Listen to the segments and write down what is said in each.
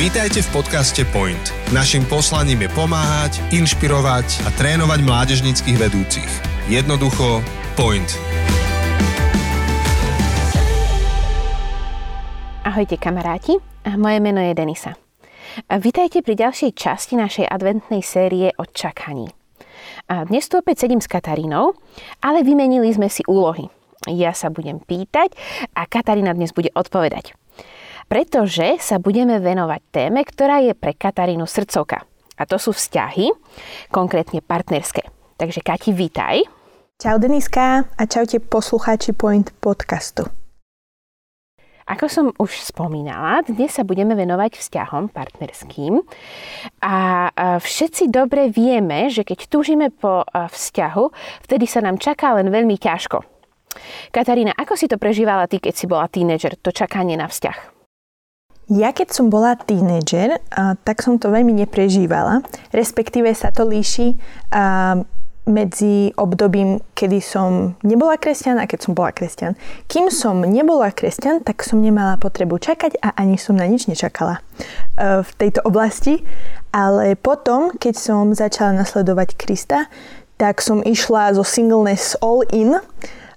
Vítajte v podcaste Point. Naším poslaním je pomáhať, inšpirovať a trénovať mládežnických vedúcich. Jednoducho Point. Ahojte kamaráti, moje meno je Denisa. Vítajte pri ďalšej časti našej adventnej série o čakaní. Dnes tu opäť sedím s Katarínou, ale vymenili sme si úlohy. Ja sa budem pýtať a Katarína dnes bude odpovedať pretože sa budeme venovať téme, ktorá je pre Katarínu srdcovka. A to sú vzťahy, konkrétne partnerské. Takže Kati, vítaj. Čau Deniska a čaute poslucháči Point podcastu. Ako som už spomínala, dnes sa budeme venovať vzťahom partnerským a všetci dobre vieme, že keď túžime po vzťahu, vtedy sa nám čaká len veľmi ťažko. Katarína, ako si to prežívala ty, keď si bola tínedžer, to čakanie na vzťah? Ja keď som bola tínedžer, tak som to veľmi neprežívala. Respektíve sa to líši medzi obdobím, kedy som nebola kresťan a keď som bola kresťan. Kým som nebola kresťan, tak som nemala potrebu čakať a ani som na nič nečakala v tejto oblasti. Ale potom, keď som začala nasledovať Krista, tak som išla zo singleness all in,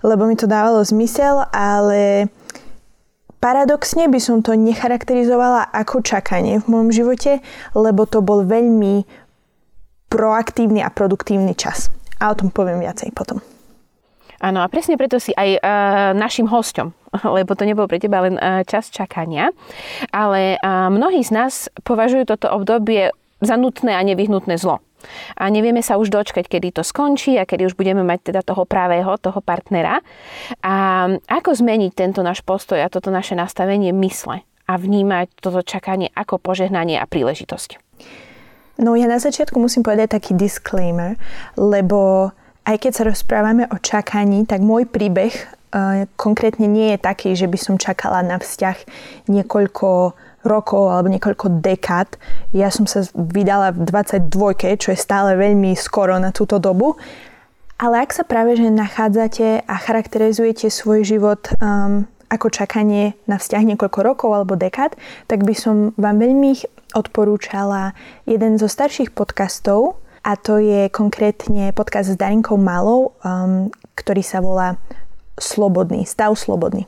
lebo mi to dávalo zmysel, ale Paradoxne by som to necharakterizovala ako čakanie v môjom živote, lebo to bol veľmi proaktívny a produktívny čas. A o tom poviem viacej potom. Áno, a presne preto si aj uh, našim hosťom, lebo to nebolo pre teba len uh, čas čakania, ale uh, mnohí z nás považujú toto obdobie za nutné a nevyhnutné zlo a nevieme sa už dočkať, kedy to skončí a kedy už budeme mať teda toho pravého, toho partnera. A ako zmeniť tento náš postoj a toto naše nastavenie mysle a vnímať toto čakanie ako požehnanie a príležitosť? No ja na začiatku musím povedať taký disclaimer, lebo aj keď sa rozprávame o čakaní, tak môj príbeh uh, konkrétne nie je taký, že by som čakala na vzťah niekoľko rokov alebo niekoľko dekád. Ja som sa vydala v 22, čo je stále veľmi skoro na túto dobu. Ale ak sa práve že nachádzate a charakterizujete svoj život um, ako čakanie na vzťah niekoľko rokov alebo dekád, tak by som vám veľmi odporúčala jeden zo starších podcastov a to je konkrétne podcast s Darinkou Malou, um, ktorý sa volá Slobodný, stav slobodný.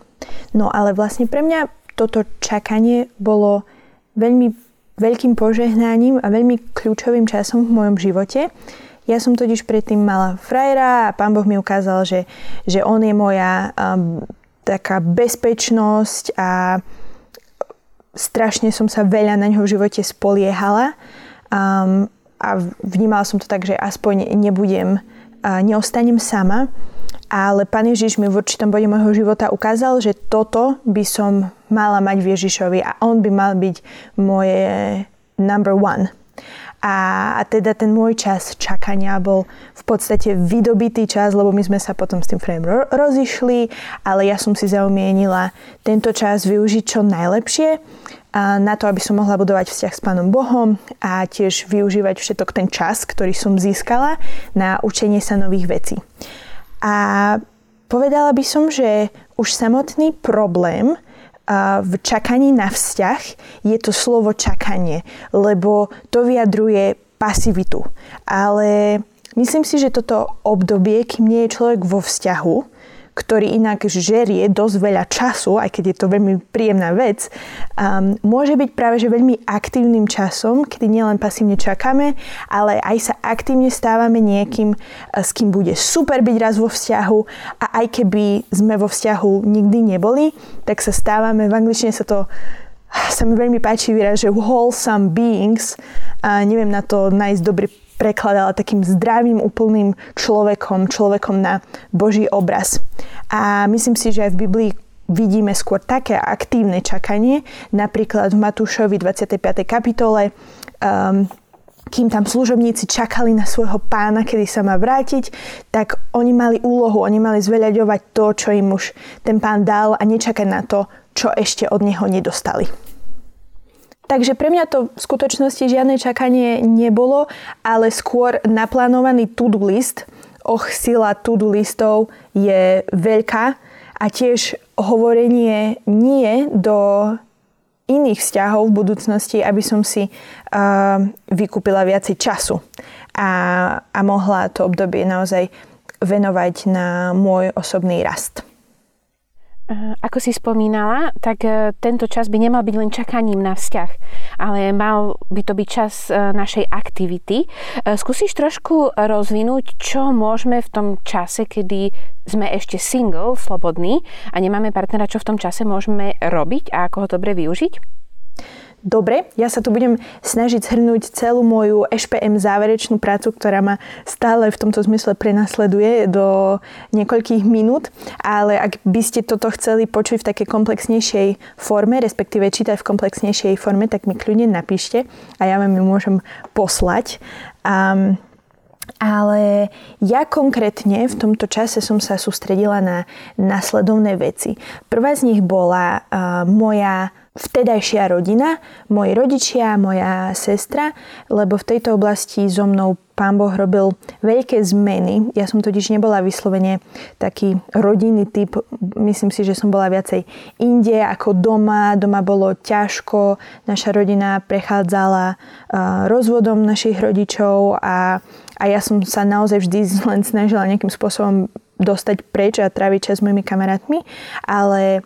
No ale vlastne pre mňa toto čakanie bolo veľmi veľkým požehnaním a veľmi kľúčovým časom v mojom živote. Ja som totiž predtým mala frajera a pán Boh mi ukázal, že, že on je moja um, taká bezpečnosť a strašne som sa veľa na ňo v živote spoliehala um, a vnímala som to tak, že aspoň nebudem, uh, neostanem sama. Ale Pán Ježiš mi v určitom bode môjho života ukázal, že toto by som mala mať v Ježišovi a on by mal byť moje number one. A, a teda ten môj čas čakania bol v podstate vydobitý čas, lebo my sme sa potom s tým frame ro- rozišli, ale ja som si zaumienila tento čas využiť čo najlepšie a na to, aby som mohla budovať vzťah s Pánom Bohom a tiež využívať všetok ten čas, ktorý som získala na učenie sa nových vecí. A povedala by som, že už samotný problém v čakaní na vzťah je to slovo čakanie, lebo to vyjadruje pasivitu. Ale myslím si, že toto obdobie, kým nie je človek vo vzťahu, ktorý inak žerie dosť veľa času, aj keď je to veľmi príjemná vec, um, môže byť práve že veľmi aktívnym časom, kedy nielen pasívne čakáme, ale aj sa aktívne stávame niekým, uh, s kým bude super byť raz vo vzťahu a aj keby sme vo vzťahu nikdy neboli, tak sa stávame, v angličtine sa to sa mi veľmi páči výraz, že wholesome beings, a neviem na to nájsť dobrý prekladala takým zdravým, úplným človekom, človekom na Boží obraz. A myslím si, že aj v Biblii vidíme skôr také aktívne čakanie, napríklad v Matúšovi 25. kapitole, um, kým tam služobníci čakali na svojho pána, kedy sa má vrátiť, tak oni mali úlohu, oni mali zveľaďovať to, čo im už ten pán dal a nečakať na to, čo ešte od neho nedostali. Takže pre mňa to v skutočnosti žiadne čakanie nebolo, ale skôr naplánovaný to-do list. Och, sila to-do listov je veľká a tiež hovorenie nie do iných vzťahov v budúcnosti, aby som si uh, vykúpila viacej času a, a mohla to obdobie naozaj venovať na môj osobný rast. Ako si spomínala, tak e, tento čas by nemal byť len čakaním na vzťah, ale mal by to byť čas e, našej aktivity. Skúsiš trošku rozvinúť, čo môžeme v tom čase, kedy sme ešte single, slobodní a nemáme partnera, čo v tom čase môžeme robiť a ako ho dobre využiť? Dobre, ja sa tu budem snažiť zhrnúť celú moju EŠPM záverečnú prácu, ktorá ma stále v tomto zmysle prenasleduje do niekoľkých minút, ale ak by ste toto chceli počuť v takej komplexnejšej forme, respektíve čítať v komplexnejšej forme, tak mi kľudne napíšte a ja vám ju môžem poslať. Um, ale ja konkrétne v tomto čase som sa sústredila na nasledovné veci. Prvá z nich bola uh, moja vtedajšia rodina, moji rodičia, moja sestra, lebo v tejto oblasti so mnou pán Boh robil veľké zmeny. Ja som totiž nebola vyslovene taký rodinný typ. Myslím si, že som bola viacej inde ako doma. Doma bolo ťažko. Naša rodina prechádzala rozvodom našich rodičov a, a ja som sa naozaj vždy len snažila nejakým spôsobom dostať preč a tráviť čas s mojimi kamarátmi, ale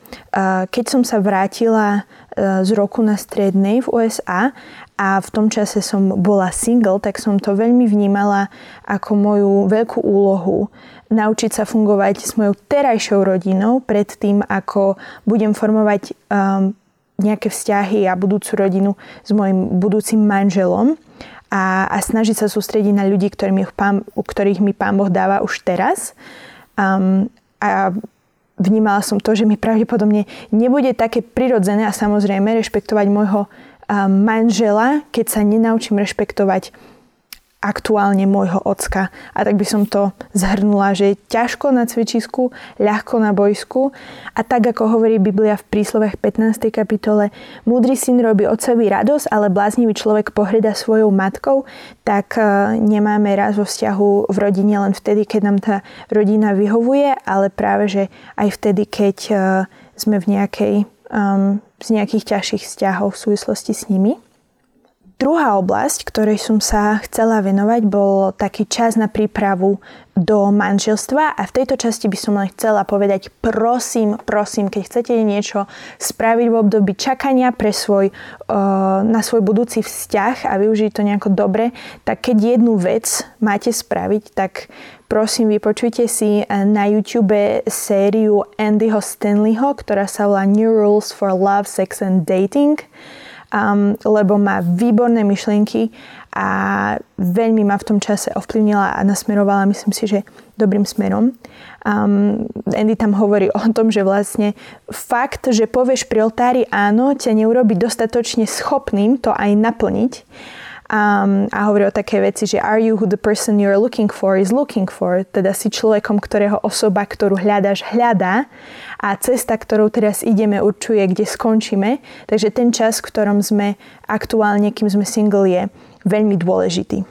keď som sa vrátila e, z roku na strednej v USA a v tom čase som bola single, tak som to veľmi vnímala ako moju veľkú úlohu naučiť sa fungovať s mojou terajšou rodinou pred tým, ako budem formovať um, nejaké vzťahy a budúcu rodinu s mojim budúcim manželom a, a snažiť sa sústrediť na ľudí, ktorých, pán, ktorých mi pán Boh dáva už teraz. Um, a vnímala som to, že mi pravdepodobne nebude také prirodzené a samozrejme rešpektovať môjho um, manžela, keď sa nenaučím rešpektovať aktuálne môjho ocka. A tak by som to zhrnula, že je ťažko na cvičisku, ľahko na bojsku a tak ako hovorí Biblia v príslovech 15. kapitole múdry syn robí otcovi radosť, ale bláznivý človek pohreda svojou matkou, tak e, nemáme raz vo vzťahu v rodine len vtedy, keď nám tá rodina vyhovuje, ale práve, že aj vtedy, keď e, sme v nejakej, um, z nejakých ťažších vzťahov v súvislosti s nimi. Druhá oblasť, ktorej som sa chcela venovať, bol taký čas na prípravu do manželstva a v tejto časti by som len chcela povedať prosím, prosím, keď chcete niečo spraviť v období čakania pre svoj, uh, na svoj budúci vzťah a využiť to nejako dobre, tak keď jednu vec máte spraviť, tak prosím vypočujte si na YouTube sériu Andyho Stanleyho, ktorá sa volá New Rules for Love, Sex and Dating um, lebo má výborné myšlienky a veľmi ma v tom čase ovplyvnila a nasmerovala, myslím si, že dobrým smerom. Um, Andy tam hovorí o tom, že vlastne fakt, že povieš pri oltári áno, ťa neurobi dostatočne schopným to aj naplniť. Um, a hovorí o také veci, že are you who the person you're looking for is looking for, teda si človekom, ktorého osoba, ktorú hľadáš, hľadá a cesta, ktorou teraz ideme, určuje, kde skončíme. Takže ten čas, v ktorom sme aktuálne, kým sme single, je veľmi dôležitý.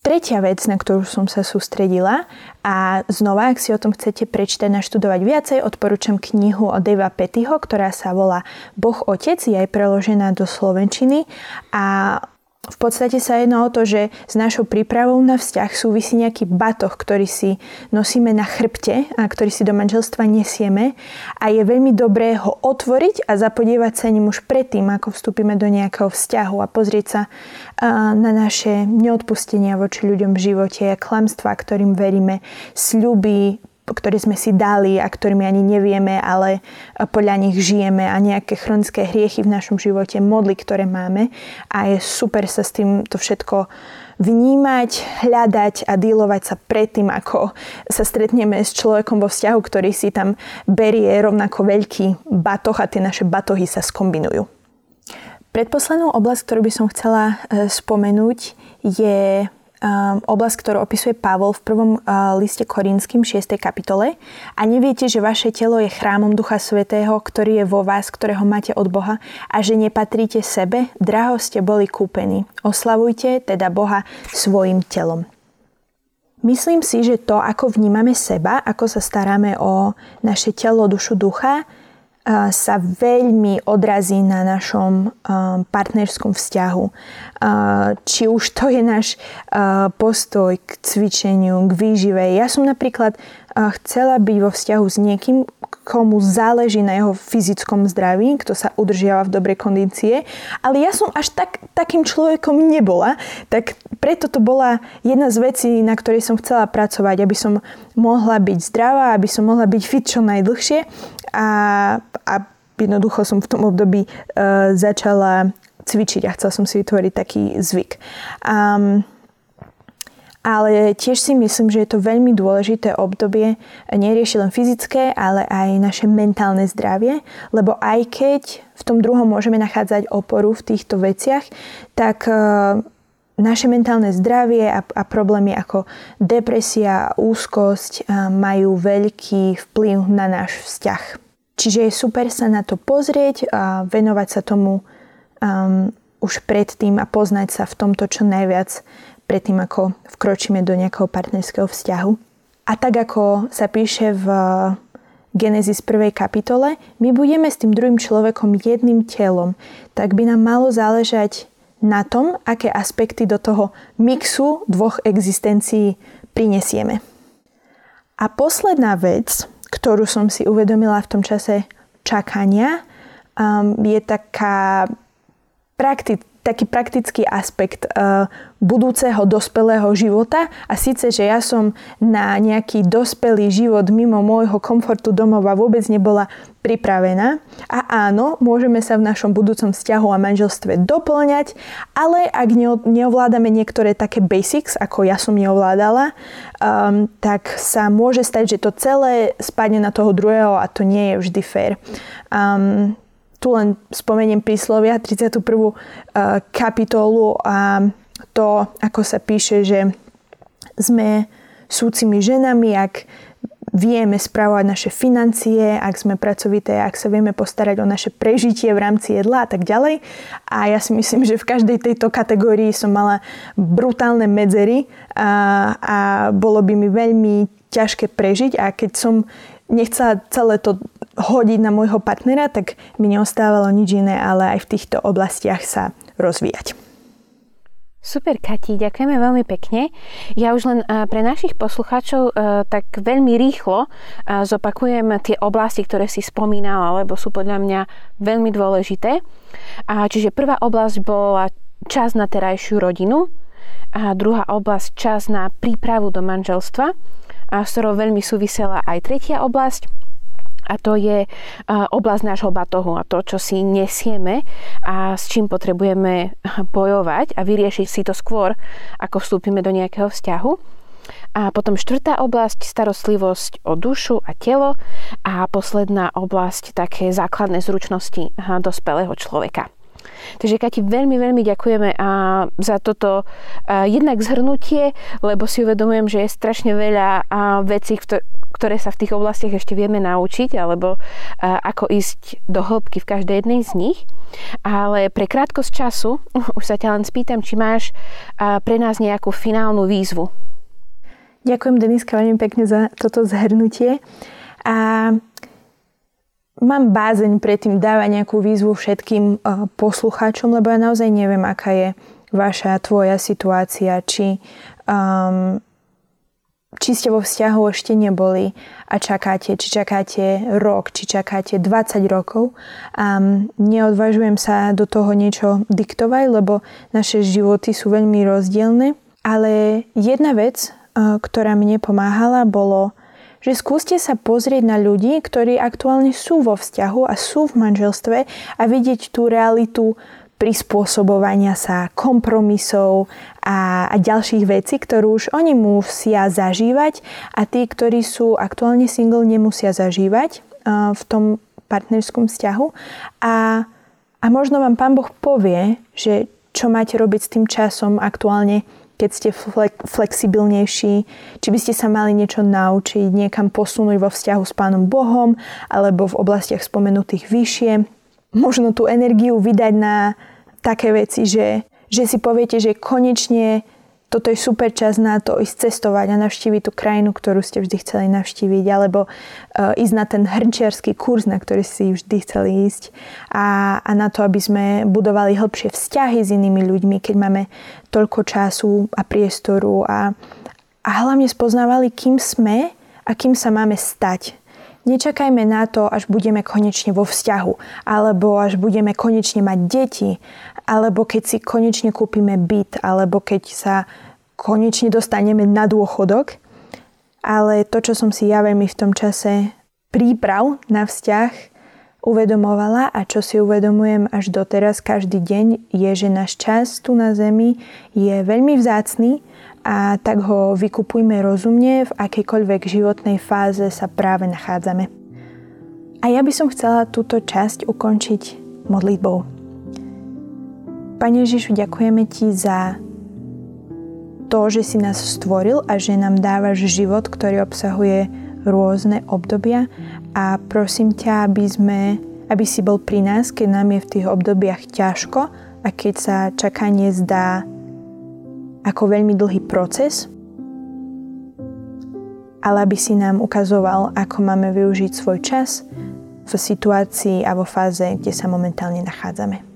Tretia vec, na ktorú som sa sústredila a znova, ak si o tom chcete prečítať, naštudovať viacej, odporúčam knihu od Deva Pettyho, ktorá sa volá Boh Otec, je aj preložená do Slovenčiny a v podstate sa jedná o to, že s našou prípravou na vzťah súvisí nejaký batoh, ktorý si nosíme na chrbte a ktorý si do manželstva nesieme. A je veľmi dobré ho otvoriť a zapodievať sa ním už predtým, ako vstúpime do nejakého vzťahu a pozrieť sa na naše neodpustenia voči ľuďom v živote, klamstva, ktorým veríme, sľuby, ktoré sme si dali a ktorými ani nevieme, ale podľa nich žijeme a nejaké chronické hriechy v našom živote, modly, ktoré máme a je super sa s tým to všetko vnímať, hľadať a dealovať sa predtým, ako sa stretneme s človekom vo vzťahu, ktorý si tam berie rovnako veľký batoh a tie naše batohy sa skombinujú. Predposlednú oblasť, ktorú by som chcela e, spomenúť, je um, oblasť, ktorú opisuje Pavol v prvom uh, liste Korinským 6. kapitole. A neviete, že vaše telo je chrámom Ducha Svetého, ktorý je vo vás, ktorého máte od Boha a že nepatríte sebe, draho ste boli kúpení. Oslavujte teda Boha svojim telom. Myslím si, že to, ako vnímame seba, ako sa staráme o naše telo, dušu, ducha, sa veľmi odrazí na našom partnerskom vzťahu. Či už to je náš postoj k cvičeniu, k výžive. Ja som napríklad chcela byť vo vzťahu s niekým, komu záleží na jeho fyzickom zdraví, kto sa udržiava v dobrej kondície, ale ja som až tak, takým človekom nebola, tak preto to bola jedna z vecí, na ktorej som chcela pracovať, aby som mohla byť zdravá, aby som mohla byť fit čo najdlhšie a, a jednoducho som v tom období uh, začala cvičiť a chcela som si vytvoriť taký zvyk. Um, ale tiež si myslím, že je to veľmi dôležité obdobie neriešiť len fyzické, ale aj naše mentálne zdravie, lebo aj keď v tom druhom môžeme nachádzať oporu v týchto veciach, tak e, naše mentálne zdravie a, a problémy ako depresia úzkosť e, majú veľký vplyv na náš vzťah. Čiže je super sa na to pozrieť a venovať sa tomu um, už predtým a poznať sa v tomto čo najviac predtým, ako vkročíme do nejakého partnerského vzťahu. A tak ako sa píše v Genesis 1. kapitole, my budeme s tým druhým človekom jedným telom, tak by nám malo záležať na tom, aké aspekty do toho mixu dvoch existencií prinesieme. A posledná vec, ktorú som si uvedomila v tom čase čakania, um, je taká prakti- taký praktický aspekt uh, budúceho dospelého života a síce, že ja som na nejaký dospelý život mimo môjho komfortu domova vôbec nebola pripravená a áno, môžeme sa v našom budúcom vzťahu a manželstve doplňať, ale ak neovládame niektoré také basics, ako ja som neovládala, um, tak sa môže stať, že to celé spadne na toho druhého a to nie je vždy fér. Um, tu len spomeniem príslovia, 31. Eh, kapitolu a to, ako sa píše, že sme súcimi ženami, ak vieme správovať naše financie, ak sme pracovité, ak sa vieme postarať o naše prežitie v rámci jedla a tak ďalej. A ja si myslím, že v každej tejto kategórii som mala brutálne medzery a, a bolo by mi veľmi ťažké prežiť a keď som nechcela celé to hodiť na môjho partnera, tak mi neostávalo nič iné, ale aj v týchto oblastiach sa rozvíjať. Super, Kati, ďakujeme veľmi pekne. Ja už len pre našich poslucháčov tak veľmi rýchlo zopakujem tie oblasti, ktoré si spomínala, lebo sú podľa mňa veľmi dôležité. Čiže prvá oblasť bola čas na terajšiu rodinu, a druhá oblasť čas na prípravu do manželstva, a s ktorou veľmi súvisela aj tretia oblasť, a to je oblasť nášho batohu a to, čo si nesieme a s čím potrebujeme bojovať a vyriešiť si to skôr, ako vstúpime do nejakého vzťahu. A potom štvrtá oblasť, starostlivosť o dušu a telo a posledná oblasť, také základné zručnosti dospelého človeka. Takže Kati, veľmi, veľmi ďakujeme a za toto a jednak zhrnutie, lebo si uvedomujem, že je strašne veľa vecí, ktoré sa v tých oblastiach ešte vieme naučiť, alebo ako ísť do hĺbky v každej jednej z nich. Ale pre krátkosť času už sa ťa len spýtam, či máš pre nás nejakú finálnu výzvu. Ďakujem Deniska veľmi pekne za toto zhrnutie. A mám bázeň predtým dávať nejakú výzvu všetkým uh, poslucháčom, lebo ja naozaj neviem, aká je vaša, tvoja situácia, či, um, či ste vo vzťahu ešte neboli a čakáte, či čakáte rok, či čakáte 20 rokov. Um, neodvažujem sa do toho niečo diktovať, lebo naše životy sú veľmi rozdielne. Ale jedna vec, uh, ktorá mne pomáhala, bolo že skúste sa pozrieť na ľudí, ktorí aktuálne sú vo vzťahu a sú v manželstve a vidieť tú realitu prispôsobovania sa, kompromisov a, a ďalších vecí, ktorú už oni musia zažívať a tí, ktorí sú aktuálne single, nemusia zažívať uh, v tom partnerskom vzťahu. A, a možno vám Pán Boh povie, že čo máte robiť s tým časom aktuálne, keď ste flexibilnejší, či by ste sa mali niečo naučiť, niekam posunúť vo vzťahu s Pánom Bohom alebo v oblastiach spomenutých vyššie. Možno tú energiu vydať na také veci, že, že si poviete, že konečne toto je super čas na to ísť cestovať a navštíviť tú krajinu, ktorú ste vždy chceli navštíviť, alebo uh, ísť na ten hrnčiarský kurz, na ktorý si vždy chceli ísť a, a na to, aby sme budovali hĺbšie vzťahy s inými ľuďmi, keď máme toľko času a priestoru a, a hlavne spoznávali, kým sme a kým sa máme stať. Nečakajme na to, až budeme konečne vo vzťahu, alebo až budeme konečne mať deti, alebo keď si konečne kúpime byt, alebo keď sa konečne dostaneme na dôchodok. Ale to, čo som si ja veľmi v tom čase príprav na vzťah uvedomovala a čo si uvedomujem až doteraz každý deň, je, že náš čas tu na Zemi je veľmi vzácný a tak ho vykupujme rozumne v akejkoľvek životnej fáze sa práve nachádzame. A ja by som chcela túto časť ukončiť modlitbou. Pane Ježišu, ďakujeme Ti za to, že si nás stvoril a že nám dávaš život, ktorý obsahuje rôzne obdobia a prosím ťa, aby, sme, aby si bol pri nás, keď nám je v tých obdobiach ťažko a keď sa čakanie zdá ako veľmi dlhý proces, ale aby si nám ukazoval, ako máme využiť svoj čas v situácii a vo fáze, kde sa momentálne nachádzame.